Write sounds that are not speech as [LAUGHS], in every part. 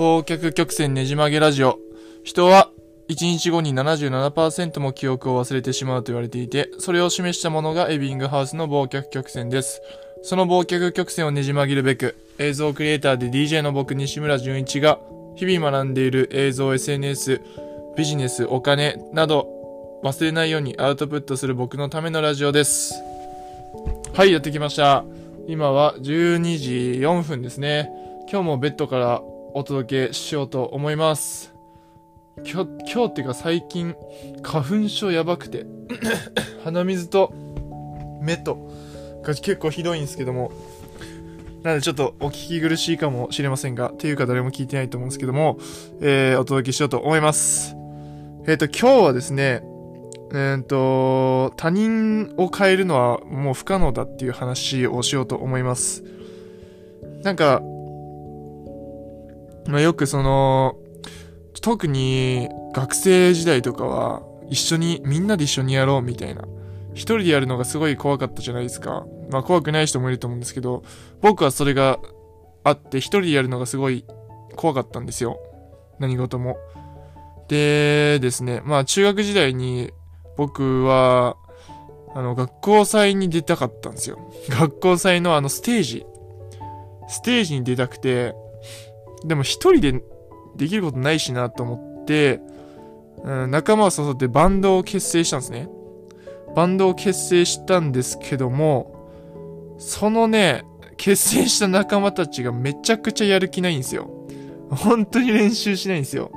忘却曲線ねじ曲げラジオ。人は1日後に77%も記憶を忘れてしまうと言われていて、それを示したものがエビングハウスの忘却曲線です。その忘却曲線をねじ曲げるべく、映像クリエイターで DJ の僕西村淳一が、日々学んでいる映像 SNS、ビジネス、お金など、忘れないようにアウトプットする僕のためのラジオです。はい、やってきました。今は12時4分ですね。今日もベッドからお届けしようと思います。今日、今日っていうか最近、花粉症やばくて、[CLEARS THROAT] 鼻水と目とが結構ひどいんですけども、なのでちょっとお聞き苦しいかもしれませんが、っていうか誰も聞いてないと思うんですけども、えー、お届けしようと思います。えっ、と、今日はですね、えー、と、他人を変えるのはもう不可能だっていう話をしようと思います。なんか、まあ、よくその、特に学生時代とかは一緒に、みんなで一緒にやろうみたいな。一人でやるのがすごい怖かったじゃないですか。まあ怖くない人もいると思うんですけど、僕はそれがあって一人でやるのがすごい怖かったんですよ。何事も。でですね、まあ中学時代に僕は、あの、学校祭に出たかったんですよ。学校祭のあのステージ。ステージに出たくて、でも一人でできることないしなと思って、うん、仲間を誘ってバンドを結成したんですね。バンドを結成したんですけども、そのね、結成した仲間たちがめちゃくちゃやる気ないんですよ。本当に練習しないんですよ。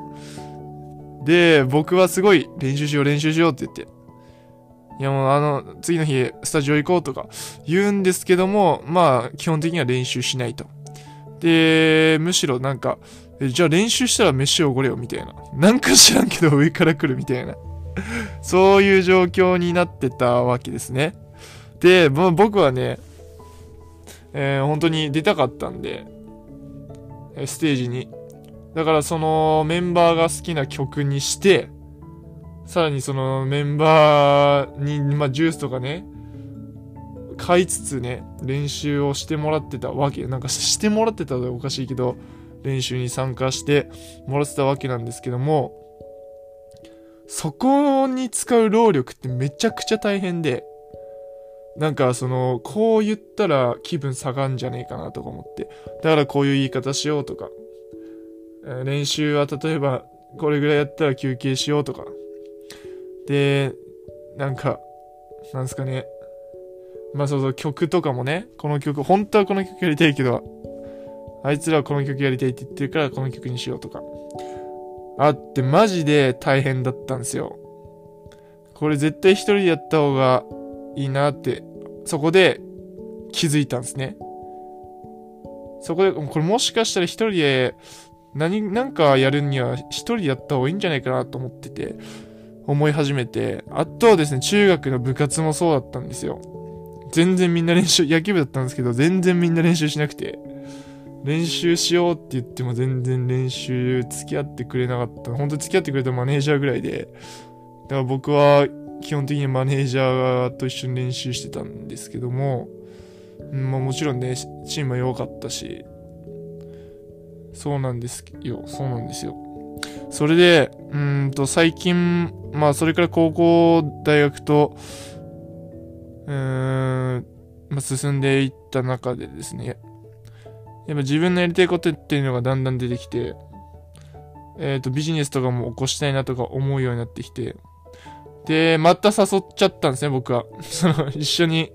で、僕はすごい練習しよう練習しようって言って。いやもうあの、次の日スタジオ行こうとか言うんですけども、まあ基本的には練習しないと。で、むしろなんか、じゃあ練習したら飯をおごれよみたいな。なんか知らんけど [LAUGHS] 上から来るみたいな。そういう状況になってたわけですね。で、まあ、僕はね、えー本当に出たかったんで、ステージに。だからそのメンバーが好きな曲にして、さらにそのメンバーに、まあ、ジュースとかね、買いつつね、練習をしてもらってたわけ。なんかしてもらってたらおかしいけど、練習に参加してもらってたわけなんですけども、そこに使う労力ってめちゃくちゃ大変で、なんかその、こう言ったら気分下がんじゃねえかなとか思って。だからこういう言い方しようとか。練習は例えば、これぐらいやったら休憩しようとか。で、なんか、なんすかね。まあそうそう、曲とかもね、この曲、本当はこの曲やりたいけど、あいつらはこの曲やりたいって言ってるからこの曲にしようとか。あって、マジで大変だったんですよ。これ絶対一人でやった方がいいなって、そこで気づいたんですね。そこで、これもしかしたら一人で何、なんかやるには一人でやった方がいいんじゃないかなと思ってて、思い始めて、あとはですね、中学の部活もそうだったんですよ。全然みんな練習、野球部だったんですけど、全然みんな練習しなくて、練習しようって言っても全然練習付き合ってくれなかった。本当に付き合ってくれたマネージャーぐらいで、だから僕は基本的にマネージャーと一緒に練習してたんですけども、まあ、もちろんね、チームは良かったし、そうなんですよ、そうなんですよ。それで、うんと、最近、まあ、それから高校、大学と、うーん、まあ、進んでいった中でですね、やっぱ自分のやりたいことっていうのがだんだん出てきて、えっ、と、ビジネスとかも起こしたいなとか思うようになってきて、で、また誘っちゃったんですね、僕は。[LAUGHS] その、一緒に、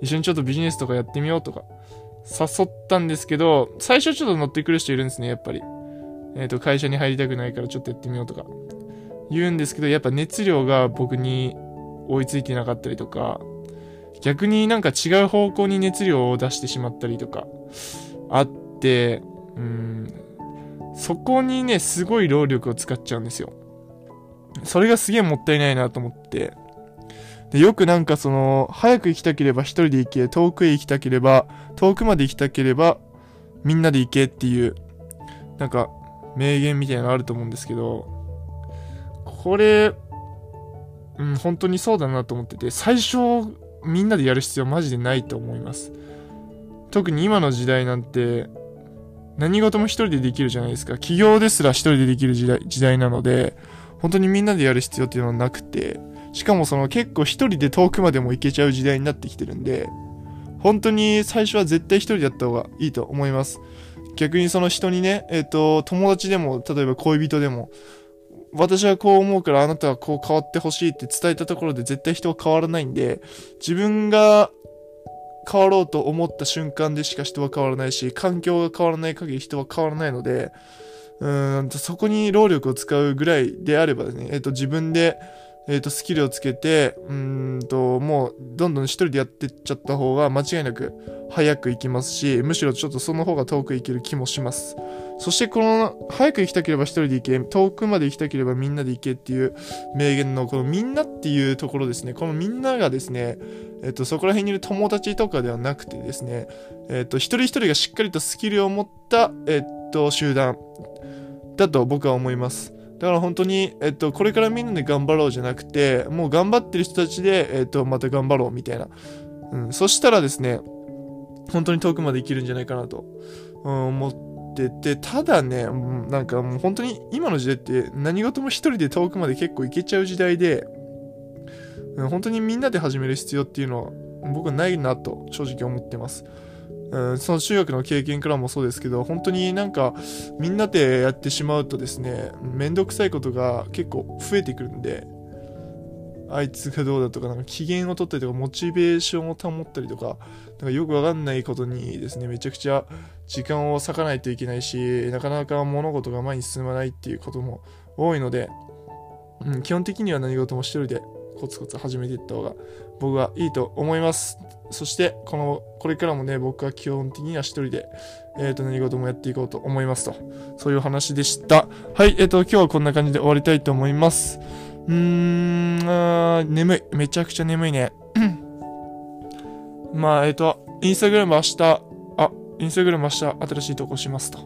一緒にちょっとビジネスとかやってみようとか、誘ったんですけど、最初ちょっと乗ってくる人いるんですね、やっぱり。えっ、と、会社に入りたくないからちょっとやってみようとか。言うんですけど、やっぱ熱量が僕に追いついてなかったりとか、逆になんか違う方向に熱量を出してしまったりとか、あって、うん、そこにね、すごい労力を使っちゃうんですよ。それがすげえもったいないなと思って。で、よくなんかその、早く行きたければ一人で行け、遠くへ行きたければ、遠くまで行きたければ、みんなで行けっていう、なんか、名言みたいなのあると思うんですけど、これ、うん、本当にそうだなと思ってて、最初、みんなでやる必要マジでないと思います。特に今の時代なんて、何事も一人でできるじゃないですか。起業ですら一人でできる時代時代なので、本当にみんなでやる必要っていうのはなくて、しかもその結構一人で遠くまでも行けちゃう時代になってきてるんで、本当に最初は絶対一人でやった方がいいと思います。逆にその人にね、えっ、ー、と、友達でも、例えば恋人でも、私はこう思うからあなたはこう変わってほしいって伝えたところで絶対人は変わらないんで、自分が変わろうと思った瞬間でしか人は変わらないし、環境が変わらない限り人は変わらないので、うーん、そこに労力を使うぐらいであればね、えっ、と、自分で、えっ、ー、と、スキルをつけて、うんと、もう、どんどん一人でやってっちゃった方が間違いなく早く行きますし、むしろちょっとその方が遠く行ける気もします。そしてこの、早く行きたければ一人で行け、遠くまで行きたければみんなで行けっていう名言の、このみんなっていうところですね、このみんながですね、えっと、そこら辺にいる友達とかではなくてですね、えっと、一人一人がしっかりとスキルを持った、えっと、集団だと僕は思います。だから本当に、えっと、これからみんなで頑張ろうじゃなくて、もう頑張ってる人たちで、えっと、また頑張ろうみたいな。うん、そしたらですね、本当に遠くまで生きるんじゃないかなと、うん、思ってて、ただね、なんかもう本当に今の時代って何事も一人で遠くまで結構行けちゃう時代で、うん、本当にみんなで始める必要っていうのは僕はないなと正直思ってます。うん、その中学の経験からもそうですけど、本当になんかみんなでやってしまうとですね、めんどくさいことが結構増えてくるんで、あいつがどうだとか、なんか機嫌を取ったりとか、モチベーションを保ったりとか、なんかよくわかんないことにですね、めちゃくちゃ時間を割かないといけないし、なかなか物事が前に進まないっていうことも多いので、うん、基本的には何事も一人でコツコツ始めていった方が僕はいいと思います。そして、この、これからもね、僕は基本的には一人で、えっ、ー、と、何事もやっていこうと思いますと。そういう話でした。はい、えっ、ー、と、今日はこんな感じで終わりたいと思います。うーん、あ眠い。めちゃくちゃ眠いね。[CLEARS THROAT] まあ、えっ、ー、と、インスタグラム明日、あ、インスタグラム明日新しい投稿しますと。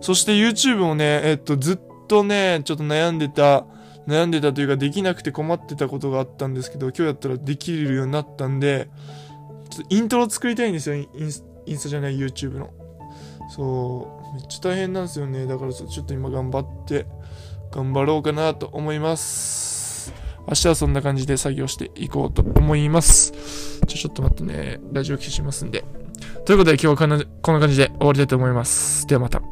そして YouTube もね、えっ、と、ずっとね、ちょっと悩んでた、悩んでたというかできなくて困ってたことがあったんですけど、今日やったらできるようになったんで、ちょっとイントロ作りたいんですよ、インスタじゃない YouTube の。そう、めっちゃ大変なんですよね。だからちょっと今頑張って、頑張ろうかなと思います。明日はそんな感じで作業していこうと思います。ちょ、ちょっと待ってね。ラジオ消しますんで。ということで今日はこんな感じで終わりたいと思います。ではまた。